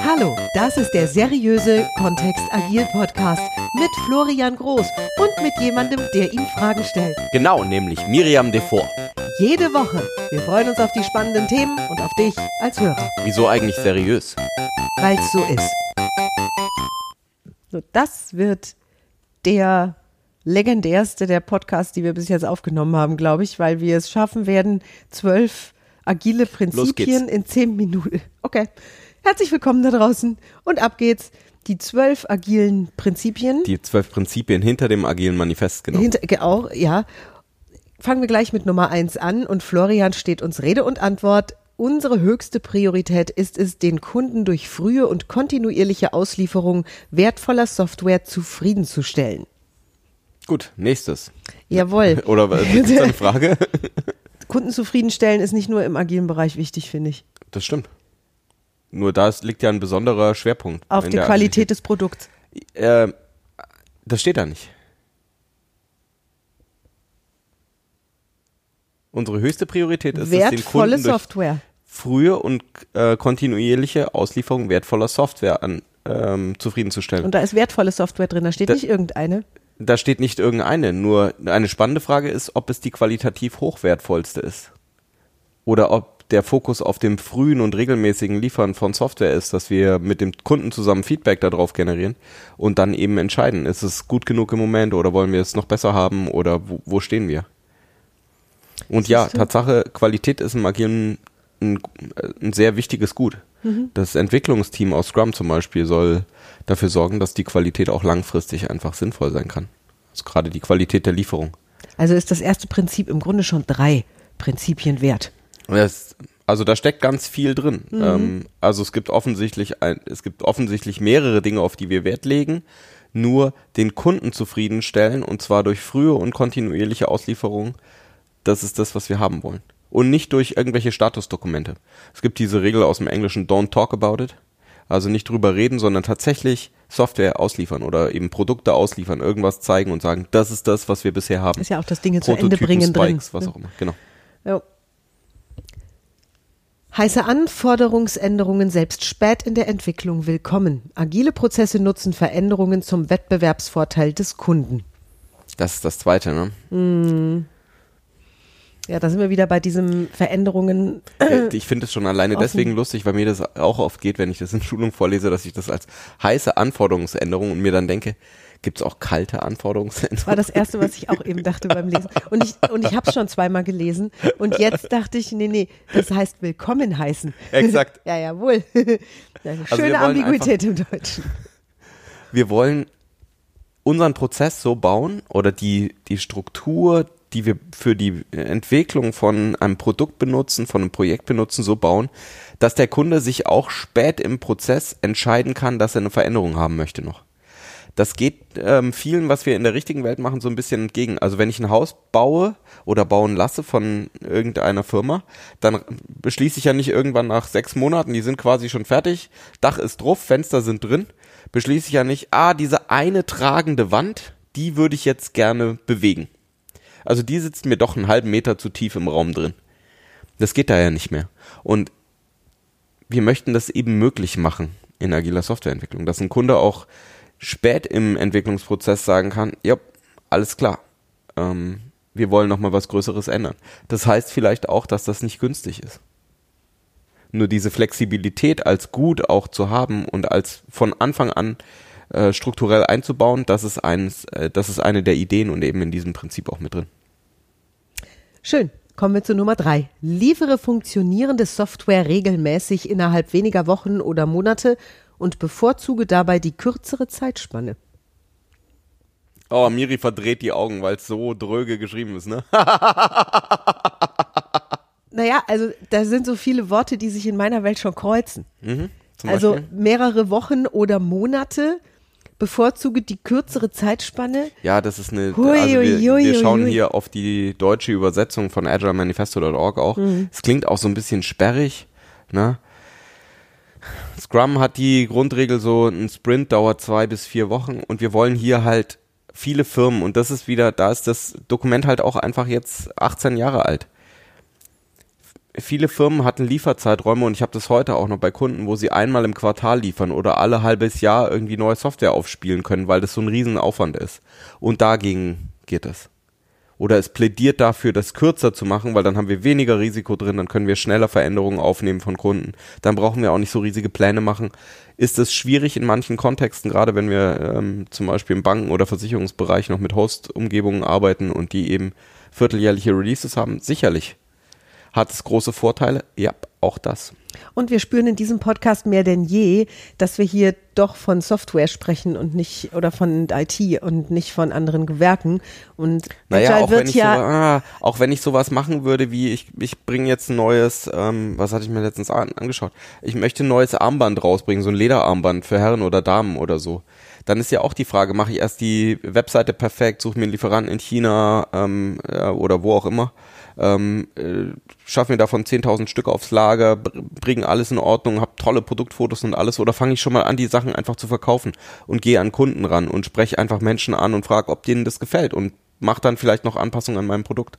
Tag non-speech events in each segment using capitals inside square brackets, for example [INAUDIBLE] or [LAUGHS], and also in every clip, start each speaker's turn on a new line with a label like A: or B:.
A: Hallo, das ist der seriöse Kontext Agil Podcast mit Florian Groß und mit jemandem, der ihm Fragen stellt.
B: Genau, nämlich Miriam Devor.
A: Jede Woche. Wir freuen uns auf die spannenden Themen und auf dich als Hörer,
B: Wieso eigentlich seriös?
A: weil es so ist. So, das wird der legendärste der Podcasts, die wir bis jetzt aufgenommen haben, glaube ich, weil wir es schaffen werden, zwölf agile Prinzipien in zehn Minuten. Okay. Herzlich willkommen da draußen und ab geht's. Die zwölf agilen Prinzipien.
B: Die zwölf Prinzipien hinter dem agilen Manifest, genau.
A: Hinter, auch, ja. Fangen wir gleich mit Nummer eins an und Florian steht uns Rede und Antwort. Unsere höchste Priorität ist es, den Kunden durch frühe und kontinuierliche Auslieferung wertvoller Software zufriedenzustellen.
B: Gut, nächstes.
A: Jawohl.
B: Oder gibt es da eine Frage? [LAUGHS]
A: Kunden zufriedenstellen ist nicht nur im agilen Bereich wichtig, finde ich.
B: Das stimmt. Nur da liegt ja ein besonderer Schwerpunkt.
A: Auf die
B: der
A: Qualität des Produkts.
B: Agilität. Äh, das steht da nicht. Unsere höchste Priorität ist es, den
A: Wertvolle
B: Kunden
A: Software.
B: frühe und äh, kontinuierliche Auslieferung wertvoller Software an, ähm, zufriedenzustellen.
A: Und da ist wertvolle Software drin, da steht
B: Da-
A: nicht irgendeine.
B: Da steht nicht irgendeine, nur eine spannende Frage ist, ob es die qualitativ hochwertvollste ist. Oder ob der Fokus auf dem frühen und regelmäßigen Liefern von Software ist, dass wir mit dem Kunden zusammen Feedback darauf generieren und dann eben entscheiden, ist es gut genug im Moment oder wollen wir es noch besser haben oder wo, wo stehen wir? Und ja? Tatsache, Qualität ist im Agilen ein, ein sehr wichtiges Gut.
A: Mhm.
B: Das Entwicklungsteam aus Scrum zum Beispiel soll dafür sorgen, dass die Qualität auch langfristig einfach sinnvoll sein kann. Also gerade die Qualität der Lieferung.
A: Also ist das erste Prinzip im Grunde schon drei Prinzipien wert.
B: Das, also da steckt ganz viel drin.
A: Mhm.
B: Ähm, also es gibt offensichtlich ein, es gibt offensichtlich mehrere Dinge, auf die wir Wert legen. Nur den Kunden zufriedenstellen und zwar durch frühe und kontinuierliche Auslieferung. Das ist das, was wir haben wollen. Und nicht durch irgendwelche Statusdokumente. Es gibt diese Regel aus dem Englischen Don't talk about it. Also nicht drüber reden, sondern tatsächlich Software ausliefern oder eben Produkte ausliefern, irgendwas zeigen und sagen, das ist das, was wir bisher haben.
A: Ist ja auch das Dinge zu Ende bringen drin.
B: Spikes, was auch immer. Genau.
A: Ja. Heiße Anforderungsänderungen selbst spät in der Entwicklung willkommen. Agile Prozesse nutzen Veränderungen zum Wettbewerbsvorteil des Kunden.
B: Das ist das Zweite, ne?
A: Ja, da sind wir wieder bei diesen Veränderungen.
B: Äh, Ich finde es schon alleine
A: Offen.
B: deswegen lustig, weil mir das auch oft geht, wenn ich das in [LAUGHS] Schulung vorlese, dass ich das als heiße Anforderungsänderung und mir dann denke, gibt es auch kalte Anforderungsänderungen?
A: War das erste, was ich auch eben dachte beim Lesen. Und ich, und ich habe es schon zweimal gelesen. Und jetzt dachte ich, nee, nee, das heißt willkommen heißen.
B: Exakt. [LAUGHS]
A: Ja, jawohl. Ja, [LAUGHS]
B: Also
A: Schöne Ambiguität im Deutschen.
B: Wir wollen unseren Prozess so bauen oder die, die Struktur, die wir für die Entwicklung von einem Produkt benutzen, von einem Projekt benutzen, so bauen, dass der Kunde sich auch spät im Prozess entscheiden kann, dass er eine Veränderung haben möchte noch. Das geht ähm, vielen, was wir in der richtigen Welt machen, so ein bisschen entgegen. Also wenn ich ein Haus baue oder bauen lasse von irgendeiner Firma, dann beschließe ich ja nicht irgendwann nach sechs Monaten, die sind quasi schon fertig, Dach ist drauf, Fenster sind drin, beschließe ich ja nicht, ah, diese eine tragende Wand, die würde ich jetzt gerne bewegen. Also die sitzt mir doch einen halben Meter zu tief im Raum drin. Das geht da ja nicht mehr. Und wir möchten das eben möglich machen in agiler Softwareentwicklung, dass ein Kunde auch spät im Entwicklungsprozess sagen kann, ja, alles klar, ähm, wir wollen noch mal was Größeres ändern. Das heißt vielleicht auch, dass das nicht günstig ist. Nur diese Flexibilität als gut auch zu haben und als von Anfang an äh, strukturell einzubauen, das ist eines, äh, das ist eine der Ideen und eben in diesem Prinzip auch mit drin.
A: Schön. Kommen wir zu Nummer drei. Liefere funktionierende Software regelmäßig innerhalb weniger Wochen oder Monate und bevorzuge dabei die kürzere Zeitspanne.
B: Oh, Miri verdreht die Augen, weil es so dröge geschrieben ist, ne? [LAUGHS]
A: Naja, also da sind so viele Worte, die sich in meiner Welt schon kreuzen.
B: Zum
A: also mehrere Wochen oder Monate, bevorzuge die kürzere Zeitspanne.
B: Ja, das ist eine,
A: Hui,
B: also wir,
A: hui,
B: wir schauen
A: hui.
B: hier auf die deutsche Übersetzung von agilemanifesto.org auch.
A: Mhm.
B: Es klingt auch so ein bisschen sperrig, ne? Scrum hat die Grundregel so, ein Sprint dauert zwei bis vier Wochen und wir wollen hier halt viele Firmen und das ist wieder, da ist das Dokument halt auch einfach jetzt 18 Jahre alt. Viele Firmen hatten Lieferzeiträume und ich habe das heute auch noch bei Kunden, wo sie einmal im Quartal liefern oder alle halbes Jahr irgendwie neue Software aufspielen können, weil das so ein Riesenaufwand ist. Und dagegen geht es. Oder es plädiert dafür, das kürzer zu machen, weil dann haben wir weniger Risiko drin, dann können wir schneller Veränderungen aufnehmen von Kunden. Dann brauchen wir auch nicht so riesige Pläne machen. Ist es schwierig in manchen Kontexten, gerade wenn wir ähm, zum Beispiel im Banken- oder Versicherungsbereich noch mit Host-Umgebungen arbeiten und die eben vierteljährliche Releases haben? Sicherlich. Hat es große Vorteile? Ja, auch das.
A: Und wir spüren in diesem Podcast mehr denn je, dass wir hier doch von Software sprechen und nicht oder von IT und nicht von anderen Gewerken. Und
B: naja, auch wenn, ich ja so, ah, auch wenn ich sowas machen würde, wie ich, ich bringe jetzt ein neues, ähm, was hatte ich mir letztens an, angeschaut? Ich möchte ein neues Armband rausbringen, so ein Lederarmband für Herren oder Damen oder so. Dann ist ja auch die Frage, mache ich erst die Webseite perfekt, suche mir einen Lieferanten in China ähm, ja, oder wo auch immer ähm, äh, schaffen wir davon 10.000 Stück aufs Lager, bringen alles in Ordnung, habe tolle Produktfotos und alles oder fange ich schon mal an, die Sachen einfach zu verkaufen und gehe an Kunden ran und spreche einfach Menschen an und frage, ob denen das gefällt und mache dann vielleicht noch Anpassungen an meinem Produkt.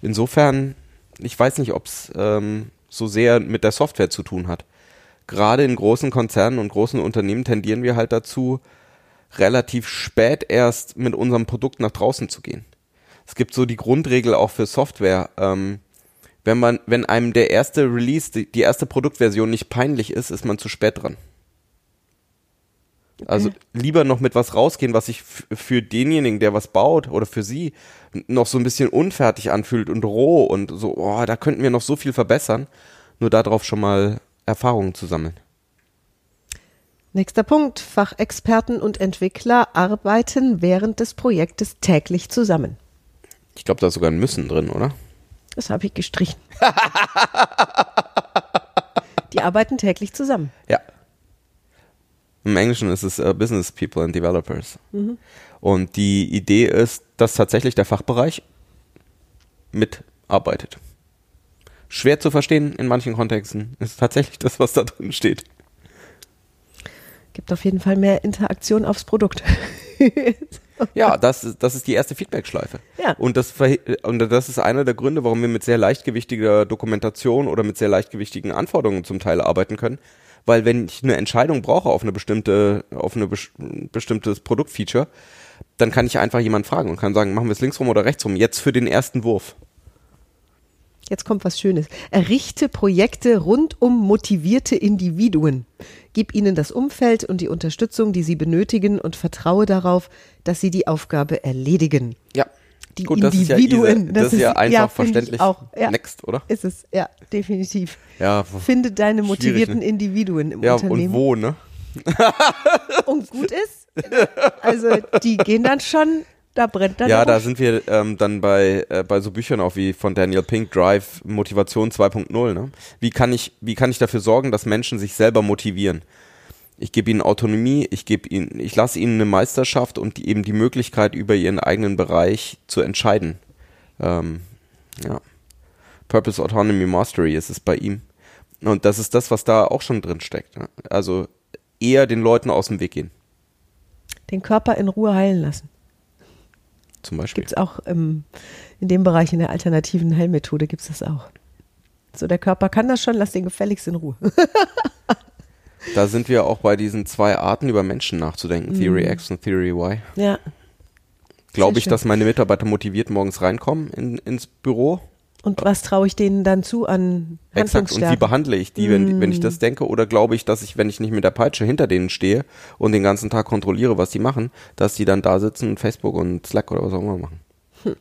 B: Insofern, ich weiß nicht, ob es ähm, so sehr mit der Software zu tun hat. Gerade in großen Konzernen und großen Unternehmen tendieren wir halt dazu, relativ spät erst mit unserem Produkt nach draußen zu gehen es gibt so die Grundregel auch für Software. Ähm, wenn man, wenn einem der erste Release, die, die erste Produktversion nicht peinlich ist, ist man zu spät dran. Okay. Also lieber noch mit was rausgehen, was sich für denjenigen, der was baut oder für sie noch so ein bisschen unfertig anfühlt und roh und so, oh, da könnten wir noch so viel verbessern. Nur darauf schon mal Erfahrungen zu sammeln.
A: Nächster Punkt. Fachexperten und Entwickler arbeiten während des Projektes täglich zusammen.
B: Ich glaube, da ist sogar ein Müssen drin, oder?
A: Das habe ich gestrichen. Die arbeiten täglich zusammen.
B: Ja. Im Englischen ist es uh, Business People and Developers. Mhm. Und die Idee ist, dass tatsächlich der Fachbereich mitarbeitet. Schwer zu verstehen in manchen Kontexten ist tatsächlich das, was da drin steht.
A: Gibt auf jeden Fall mehr Interaktion aufs Produkt. [LAUGHS]
B: ja, das, das ist die erste Feedback-Schleife. Ja. Und, das, und das ist einer der Gründe, warum wir mit sehr leichtgewichtiger Dokumentation oder mit sehr leichtgewichtigen Anforderungen zum Teil arbeiten können. Weil wenn ich eine Entscheidung brauche auf eine bestimmte, auf ein bestimmtes Produktfeature, dann kann ich einfach jemanden fragen und kann sagen, machen wir es links rum oder rechts rum, jetzt für den ersten Wurf.
A: Jetzt kommt was Schönes. Errichte Projekte rund um motivierte Individuen. Gib ihnen das Umfeld und die Unterstützung, die sie benötigen und vertraue darauf, dass sie die Aufgabe erledigen.
B: Ja.
A: Die Gut, Individuen.
B: Das ist ja, das, das ist ja einfach ja, verständlich.
A: Auch. Ja.
B: Next, oder?
A: Ist es, ja, definitiv. Ja, Finde deine motivierten ne? Individuen im
B: ja,
A: Unternehmen.
B: Ja, und wo, ne?
A: und gut ist. Also die gehen dann schon da brennt dann
B: Ja, da sind wir ähm, dann bei, äh, bei so Büchern auch wie von Daniel Pink, Drive, Motivation 2.0. Ne? Wie, kann ich, wie kann ich dafür sorgen, dass Menschen sich selber motivieren? Ich gebe ihnen Autonomie, ich gebe ihnen, ich lasse ihnen eine Meisterschaft und die, eben die Möglichkeit, über ihren eigenen Bereich zu entscheiden. Ähm, ja. Purpose Autonomy Mastery ist es bei ihm. Und das ist das, was da auch schon drin steckt. Ne? Also eher den Leuten aus dem Weg gehen.
A: Den Körper in Ruhe heilen lassen
B: zum Beispiel.
A: Gibt es auch im, in dem Bereich, in der alternativen Heilmethode gibt es das auch. So, der Körper kann das schon, lass den gefälligst in Ruhe. [LAUGHS] [LAUGHS]
B: da sind wir auch bei diesen zwei Arten über Menschen nachzudenken, mhm. Theory X und Theory Y.
A: Ja.
B: Glaube ich, dass meine Mitarbeiter motiviert morgens reinkommen in, ins Büro
A: und was traue ich denen dann zu an
B: Exakt. Und wie behandle ich die, wenn, mm. wenn ich das denke? Oder glaube ich, dass ich, wenn ich nicht mit der Peitsche hinter denen stehe und den ganzen Tag kontrolliere, was die machen, dass die dann da sitzen und Facebook und Slack oder was auch immer machen? Hm.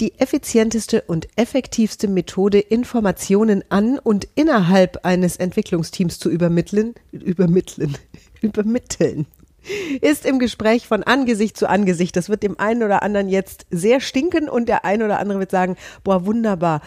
A: Die effizienteste und effektivste Methode, Informationen an und innerhalb eines Entwicklungsteams zu übermitteln, übermitteln, [LAUGHS] übermitteln ist im Gespräch von Angesicht zu Angesicht. Das wird dem einen oder anderen jetzt sehr stinken und der eine oder andere wird sagen, boah, wunderbar.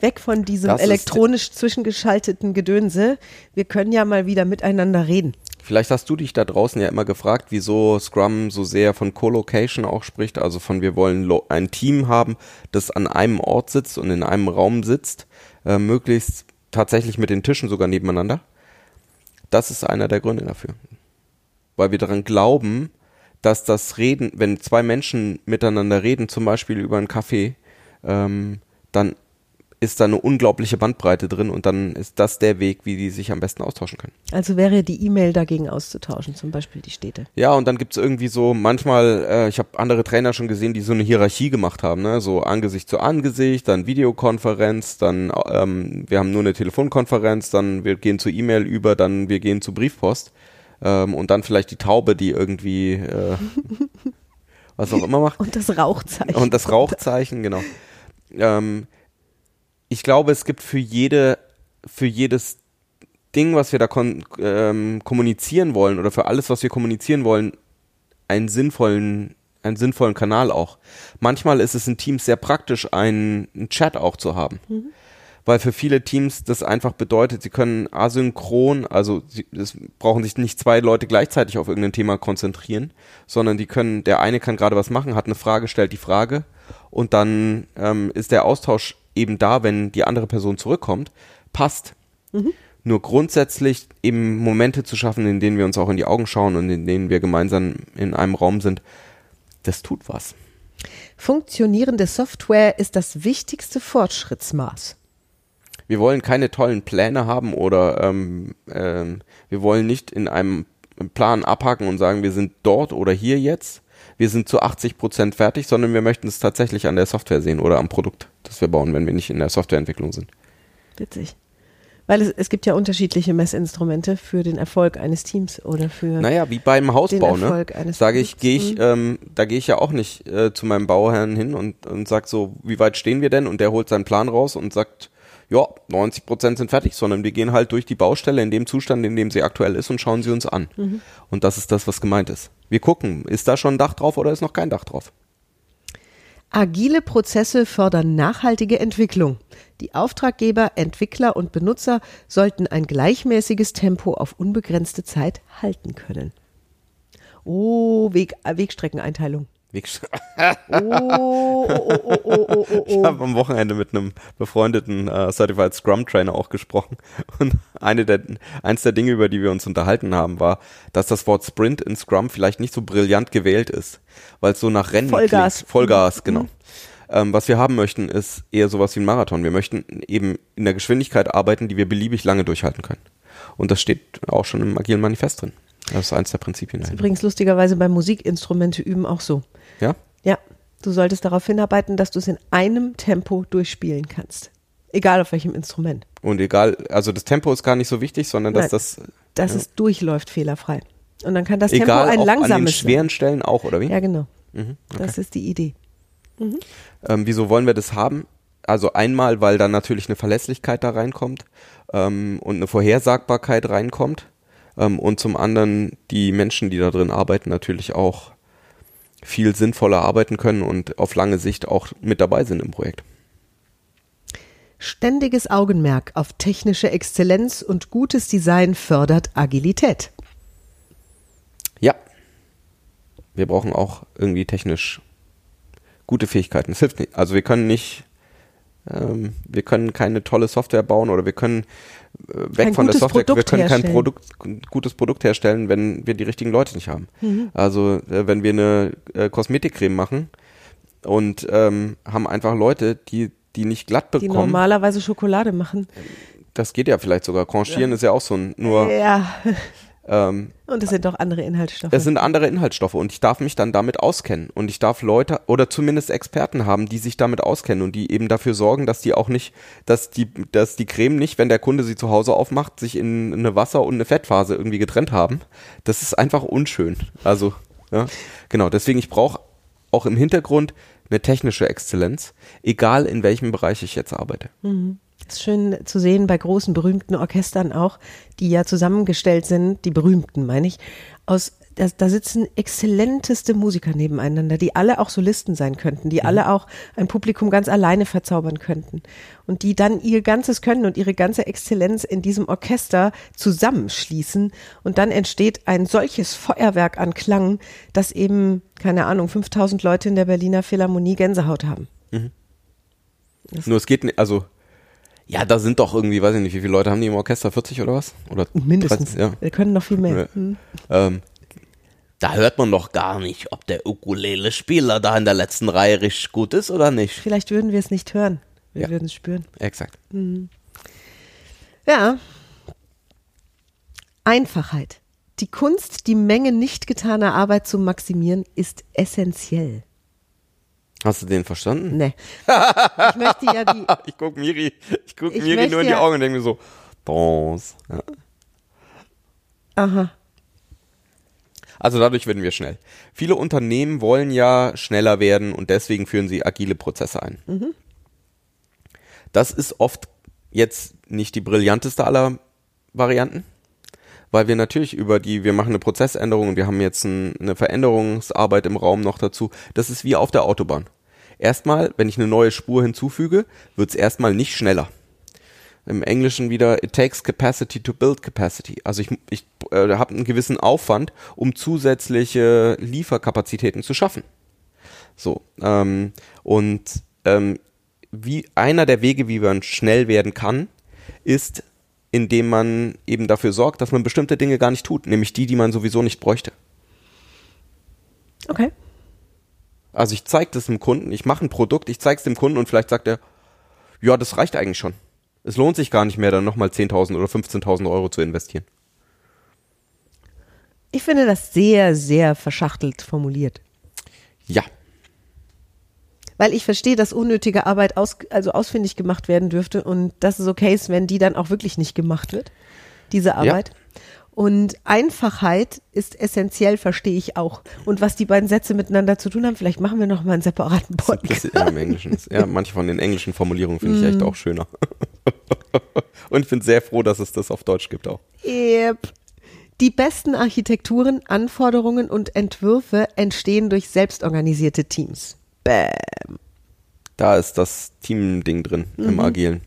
A: Weg von diesem das elektronisch zwischengeschalteten Gedönse. Wir können ja mal wieder miteinander reden.
B: Vielleicht hast du dich da draußen ja immer gefragt, wieso Scrum so sehr von Co-Location auch spricht, also von wir wollen ein Team haben, das an einem Ort sitzt und in einem Raum sitzt, äh, möglichst tatsächlich mit den Tischen sogar nebeneinander. Das ist einer der Gründe dafür weil wir daran glauben, dass das Reden, wenn zwei Menschen miteinander reden, zum Beispiel über einen Kaffee, ähm, dann ist da eine unglaubliche Bandbreite drin und dann ist das der Weg, wie die sich am besten austauschen können.
A: Also wäre die E-Mail dagegen auszutauschen, zum Beispiel die Städte.
B: Ja, und dann gibt's irgendwie so manchmal, äh, ich habe andere Trainer schon gesehen, die so eine Hierarchie gemacht haben, ne? so Angesicht zu Angesicht, dann Videokonferenz, dann ähm, wir haben nur eine Telefonkonferenz, dann wir gehen zu E-Mail über, dann wir gehen zu Briefpost ähm, und dann vielleicht die Taube, die irgendwie äh, [LAUGHS] was auch immer macht.
A: Und das Rauchzeichen.
B: Und das Rauchzeichen, genau. Ähm, ich glaube, es gibt für jede, für jedes Ding, was wir da ähm, kommunizieren wollen oder für alles, was wir kommunizieren wollen, einen sinnvollen, einen sinnvollen Kanal auch. Manchmal ist es in Teams sehr praktisch, einen, einen Chat auch zu haben. Mhm. Weil für viele Teams das einfach bedeutet, sie können asynchron, also sie, es brauchen sich nicht zwei Leute gleichzeitig auf irgendein Thema konzentrieren, sondern die können, der eine kann gerade was machen, hat eine Frage, stellt die Frage und dann ähm, ist der Austausch eben da, wenn die andere Person zurückkommt, passt. Mhm. Nur grundsätzlich eben Momente zu schaffen, in denen wir uns auch in die Augen schauen und in denen wir gemeinsam in einem Raum sind, das tut was.
A: Funktionierende Software ist das wichtigste Fortschrittsmaß.
B: Wir wollen keine tollen Pläne haben oder ähm, ähm, wir wollen nicht in einem Plan abhaken und sagen, wir sind dort oder hier jetzt, wir sind zu 80 Prozent fertig, sondern wir möchten es tatsächlich an der Software sehen oder am Produkt, das wir bauen, wenn wir nicht in der Softwareentwicklung sind.
A: Witzig. Weil es, es gibt ja unterschiedliche Messinstrumente für den Erfolg eines Teams oder für.
B: Naja, wie beim Hausbau, ne? Sage ich, gehe ich, ähm, da gehe ich ja auch nicht äh, zu meinem Bauherrn hin und, und sag so, wie weit stehen wir denn? Und der holt seinen Plan raus und sagt, ja, 90 Prozent sind fertig, sondern wir gehen halt durch die Baustelle in dem Zustand, in dem sie aktuell ist und schauen sie uns an. Mhm. Und das ist das, was gemeint ist. Wir gucken, ist da schon ein Dach drauf oder ist noch kein Dach drauf?
A: Agile Prozesse fördern nachhaltige Entwicklung. Die Auftraggeber, Entwickler und Benutzer sollten ein gleichmäßiges Tempo auf unbegrenzte Zeit halten können. Oh, Weg, Wegstreckeneinteilung. [LAUGHS]
B: oh, oh, oh, oh, oh, oh, Ich habe am Wochenende mit einem befreundeten äh, Certified Scrum Trainer auch gesprochen [LAUGHS] und eine der, eins der Dinge, über die wir uns unterhalten haben, war, dass das Wort Sprint in Scrum vielleicht nicht so brillant gewählt ist, weil es so nach Rennen
A: Vollgas.
B: klingt. Vollgas, mhm. genau. Mhm. Ähm, was wir haben möchten, ist eher sowas wie ein Marathon. Wir möchten eben in der Geschwindigkeit arbeiten, die wir beliebig lange durchhalten können. Und das steht auch schon im agilen Manifest drin. Das ist eins der Prinzipien. Das
A: ist übrigens lustigerweise beim Musikinstrumente üben auch so.
B: Ja?
A: Ja. Du solltest darauf hinarbeiten, dass du es in einem Tempo durchspielen kannst. Egal auf welchem Instrument.
B: Und egal, also das Tempo ist gar nicht so wichtig, sondern dass Nein, das.
A: Dass ja. es durchläuft fehlerfrei. Und dann kann das egal, Tempo ein langsames an den
B: schweren sein. Stellen auch, oder wie?
A: Ja, genau. Mhm, okay. Das ist die Idee.
B: Mhm. Ähm, wieso wollen wir das haben? Also einmal, weil dann natürlich eine Verlässlichkeit da reinkommt ähm, und eine Vorhersagbarkeit reinkommt. Ähm, und zum anderen die Menschen, die da drin arbeiten, natürlich auch viel sinnvoller arbeiten können und auf lange Sicht auch mit dabei sind im Projekt.
A: Ständiges Augenmerk auf technische Exzellenz und gutes Design fördert Agilität.
B: Ja. Wir brauchen auch irgendwie technisch gute Fähigkeiten. Es hilft nicht. Also wir können nicht, ähm, wir können keine tolle Software bauen oder wir können äh, weg von der Software.
A: Produkt
B: wir können
A: herstellen.
B: kein Produkt, gutes Produkt herstellen, wenn wir die richtigen Leute nicht haben. Mhm. Also äh, wenn wir eine äh, Kosmetikcreme machen und ähm, haben einfach Leute, die die nicht glatt bekommen. Die
A: normalerweise Schokolade machen.
B: Das geht ja vielleicht sogar. Conchieren ja. ist ja auch so ein nur.
A: Ja. Ähm, und es sind doch andere Inhaltsstoffe.
B: Es sind andere Inhaltsstoffe und ich darf mich dann damit auskennen und ich darf Leute oder zumindest Experten haben, die sich damit auskennen und die eben dafür sorgen, dass die auch nicht, dass die, dass die Creme nicht, wenn der Kunde sie zu Hause aufmacht, sich in eine Wasser- und eine Fettphase irgendwie getrennt haben. Das ist einfach unschön. Also, ja, genau. Deswegen, ich brauche auch im Hintergrund eine technische Exzellenz, egal in welchem Bereich ich jetzt arbeite.
A: Mhm ist schön zu sehen bei großen, berühmten Orchestern auch, die ja zusammengestellt sind, die berühmten meine ich, aus da, da sitzen exzellenteste Musiker nebeneinander, die alle auch Solisten sein könnten, die mhm. alle auch ein Publikum ganz alleine verzaubern könnten und die dann ihr ganzes Können und ihre ganze Exzellenz in diesem Orchester zusammenschließen und dann entsteht ein solches Feuerwerk an Klang, dass eben, keine Ahnung, 5000 Leute in der Berliner Philharmonie Gänsehaut haben. Mhm.
B: Nur es geht, also ja, da sind doch irgendwie, weiß ich nicht, wie viele Leute haben die im Orchester? 40 oder was? Oder
A: Mindestens. 30, ja. Wir können noch viel mehr. Hm.
B: Ähm, da hört man doch gar nicht, ob der Ukulele-Spieler da in der letzten Reihe richtig gut ist oder nicht.
A: Vielleicht würden wir es nicht hören. Wir ja. würden es spüren.
B: Exakt.
A: Mhm. Ja. Einfachheit. Die Kunst, die Menge nicht getaner Arbeit zu maximieren, ist essentiell.
B: Hast du den verstanden?
A: Nee. Ich möchte ja die. [LAUGHS]
B: ich gucke Miri, ich guck ich Miri nur in die Augen und denke mir so, Bons. Ja.
A: Aha.
B: Also dadurch werden wir schnell. Viele Unternehmen wollen ja schneller werden und deswegen führen sie agile Prozesse ein. Mhm. Das ist oft jetzt nicht die brillanteste aller Varianten, weil wir natürlich über die, wir machen eine Prozessänderung und wir haben jetzt ein, eine Veränderungsarbeit im Raum noch dazu. Das ist wie auf der Autobahn. Erstmal, wenn ich eine neue Spur hinzufüge, wird es erstmal nicht schneller im Englischen wieder, it takes capacity to build capacity. Also ich, ich äh, habe einen gewissen Aufwand, um zusätzliche Lieferkapazitäten zu schaffen. So, ähm, und ähm, wie einer der Wege, wie man schnell werden kann, ist, indem man eben dafür sorgt, dass man bestimmte Dinge gar nicht tut, nämlich die, die man sowieso nicht bräuchte.
A: Okay.
B: Also ich zeige das dem Kunden, ich mache ein Produkt, ich zeige es dem Kunden und vielleicht sagt er, ja, das reicht eigentlich schon. Es lohnt sich gar nicht mehr, dann nochmal 10.000 oder 15.000 Euro zu investieren.
A: Ich finde das sehr, sehr verschachtelt formuliert.
B: Ja.
A: Weil ich verstehe, dass unnötige Arbeit aus, also ausfindig gemacht werden dürfte und dass es okay ist, wenn die dann auch wirklich nicht gemacht wird, diese Arbeit. Ja. Und Einfachheit ist essentiell, verstehe ich auch. Und was die beiden Sätze miteinander zu tun haben, vielleicht machen wir noch mal einen separaten Podcast.
B: Ja, im Englischen. Ja, manche von den englischen Formulierungen finde ich echt mm. auch schöner. [LAUGHS] Und ich bin sehr froh, dass es das auf Deutsch gibt auch.
A: Yep. Die besten Architekturen, Anforderungen und Entwürfe entstehen durch selbstorganisierte Teams. Bam.
B: Da ist das Team-Ding drin mhm. im Agilen.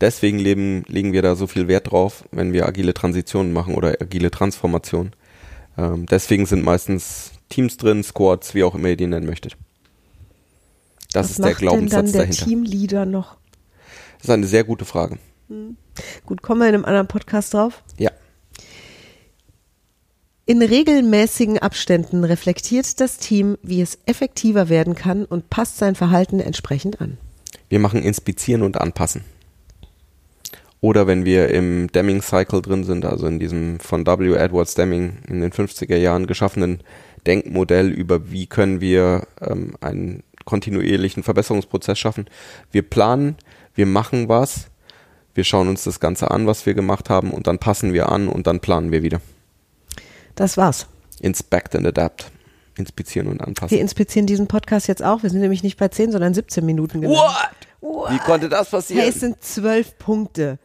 B: Deswegen leben, legen wir da so viel Wert drauf, wenn wir agile Transitionen machen oder agile Transformationen. Ähm, deswegen sind meistens Teams drin, Squads, wie auch immer ihr die nennen möchtet. Das Was ist der Glaubenssatz denn dann der dahinter.
A: Teamleader noch?
B: Das ist eine sehr gute Frage.
A: Hm. Gut, kommen wir in einem anderen Podcast drauf?
B: Ja.
A: In regelmäßigen Abständen reflektiert das Team, wie es effektiver werden kann und passt sein Verhalten entsprechend an.
B: Wir machen Inspizieren und Anpassen. Oder wenn wir im Deming-Cycle drin sind, also in diesem von W. Edwards Deming in den 50er Jahren geschaffenen Denkmodell über wie können wir ähm, einen kontinuierlichen Verbesserungsprozess schaffen. Wir planen, wir machen was, wir schauen uns das Ganze an, was wir gemacht haben und dann passen wir an und dann planen wir wieder.
A: Das war's.
B: Inspect and adapt. Inspizieren und anpassen.
A: Wir inspizieren diesen Podcast jetzt auch. Wir sind nämlich nicht bei 10, sondern 17 Minuten.
B: What? What? Wie konnte das passieren?
A: Hey, es sind zwölf Punkte.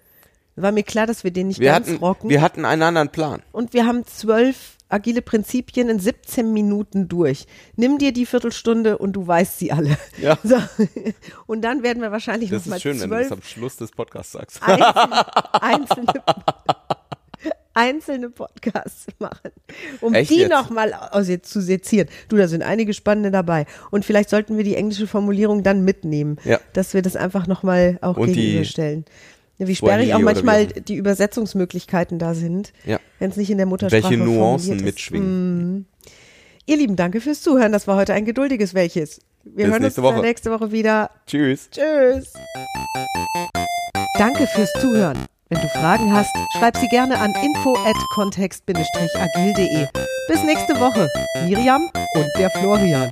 A: War mir klar, dass wir den nicht
B: wir
A: ganz
B: hatten,
A: rocken.
B: Wir hatten einen anderen Plan.
A: Und wir haben zwölf agile Prinzipien in 17 Minuten durch. Nimm dir die Viertelstunde und du weißt sie alle.
B: Ja. [LAUGHS]
A: So. Und dann werden wir wahrscheinlich
B: das
A: noch mal
B: schön,
A: zwölf
B: wenn du das am Schluss des Podcasts sagst.
A: Einzelne, einzelne, [LAUGHS] [LAUGHS] einzelne Podcasts [LAUGHS] machen, um
B: Echt
A: die
B: jetzt?
A: nochmal zu sezieren. Du, da sind einige spannende dabei. Und vielleicht sollten wir die englische Formulierung dann mitnehmen,
B: ja.
A: dass wir das einfach nochmal auch
B: und
A: gegenüberstellen. Wie sperrig auch manchmal die Übersetzungsmöglichkeiten da sind,
B: ja.
A: wenn es nicht in der Muttersprache
B: Welche Nuancen mitschwingen.
A: Mm. Ihr Lieben, danke fürs Zuhören. Das war heute ein geduldiges welches. Wir
B: Bis
A: hören
B: nächste
A: uns
B: Woche.
A: nächste Woche wieder.
B: Tschüss.
A: Tschüss. Danke fürs Zuhören. Wenn du Fragen hast, schreib sie gerne an info at kontext-agil.de. Bis nächste Woche. Miriam und der Florian.